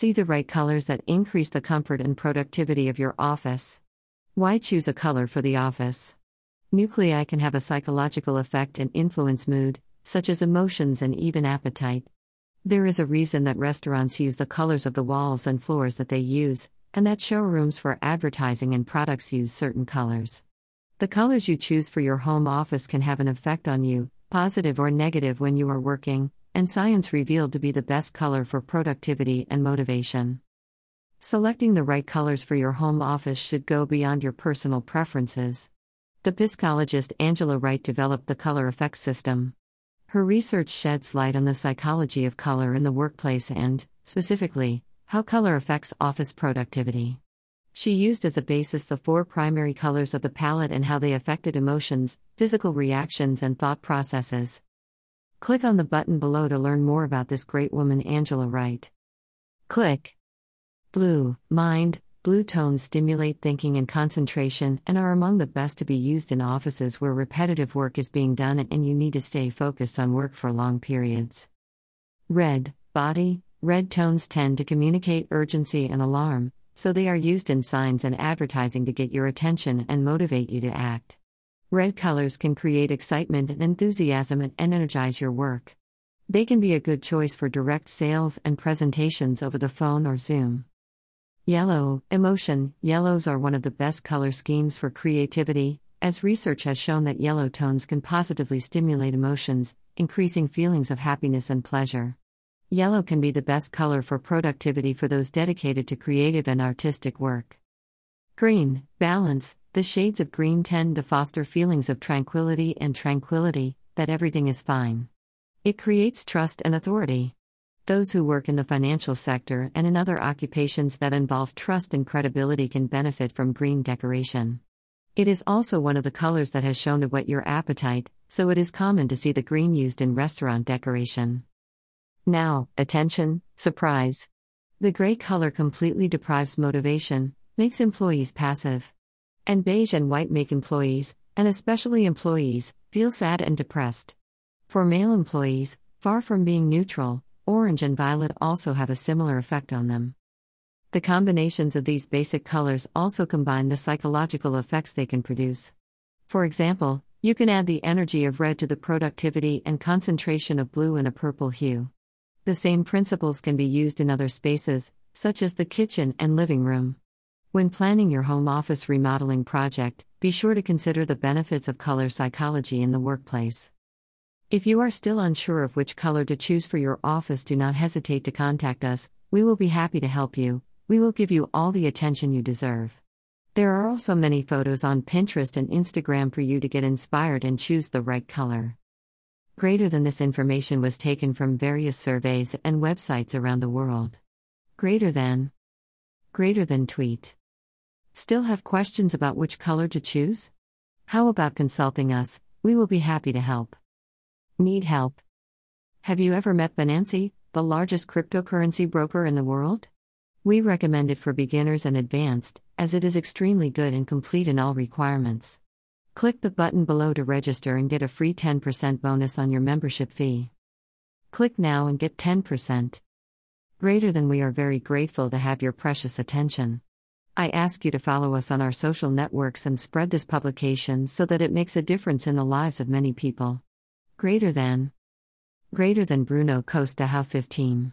See the right colors that increase the comfort and productivity of your office. Why choose a color for the office? Nuclei can have a psychological effect and influence mood, such as emotions and even appetite. There is a reason that restaurants use the colors of the walls and floors that they use, and that showrooms for advertising and products use certain colors. The colors you choose for your home office can have an effect on you, positive or negative, when you are working, and science revealed to be the best color for productivity and motivation. Selecting the right colors for your home office should go beyond your personal preferences. The psychologist Angela Wright developed the color effects system. Her research sheds light on the psychology of color in the workplace and, specifically, how color affects office productivity. She used as a basis the four primary colors of the palette and how they affected emotions, physical reactions, and thought processes. Click on the button below to learn more about this great woman, Angela Wright. Click. Blue, mind, blue tones stimulate thinking and concentration and are among the best to be used in offices where repetitive work is being done and you need to stay focused on work for long periods. Red, body, red tones tend to communicate urgency and alarm, so they are used in signs and advertising to get your attention and motivate you to act. Red colors can create excitement and enthusiasm and energize your work. They can be a good choice for direct sales and presentations over the phone or Zoom. Yellow, emotion, yellows are one of the best color schemes for creativity, as research has shown that yellow tones can positively stimulate emotions, increasing feelings of happiness and pleasure. Yellow can be the best color for productivity for those dedicated to creative and artistic work. Green, balance, the shades of green tend to foster feelings of tranquility and tranquility, that everything is fine. It creates trust and authority. Those who work in the financial sector and in other occupations that involve trust and credibility can benefit from green decoration. It is also one of the colors that has shown to whet your appetite, so it is common to see the green used in restaurant decoration. Now, attention, surprise. The gray color completely deprives motivation, makes employees passive. And beige and white make employees, and especially employees, feel sad and depressed. For male employees, far from being neutral, orange and violet also have a similar effect on them. The combinations of these basic colors also combine the psychological effects they can produce. For example, you can add the energy of red to the productivity and concentration of blue in a purple hue. The same principles can be used in other spaces, such as the kitchen and living room. When planning your home office remodeling project, be sure to consider the benefits of color psychology in the workplace. If you are still unsure of which color to choose for your office, do not hesitate to contact us, we will be happy to help you, we will give you all the attention you deserve. There are also many photos on Pinterest and Instagram for you to get inspired and choose the right color. Greater than this information was taken from various surveys and websites around the world. Greater than. Greater than tweet. Still have questions about which color to choose? How about consulting us? We will be happy to help. Need help? Have you ever met Binance, the largest cryptocurrency broker in the world? We recommend it for beginners and advanced, as it is extremely good and complete in all requirements. Click the button below to register and get a free 10% bonus on your membership fee. Click now and get 10%. Greater than we are very grateful to have your precious attention. I ask you to follow us on our social networks and spread this publication so that it makes a difference in the lives of many people. Greater than. Greater than Bruno Costa How 15.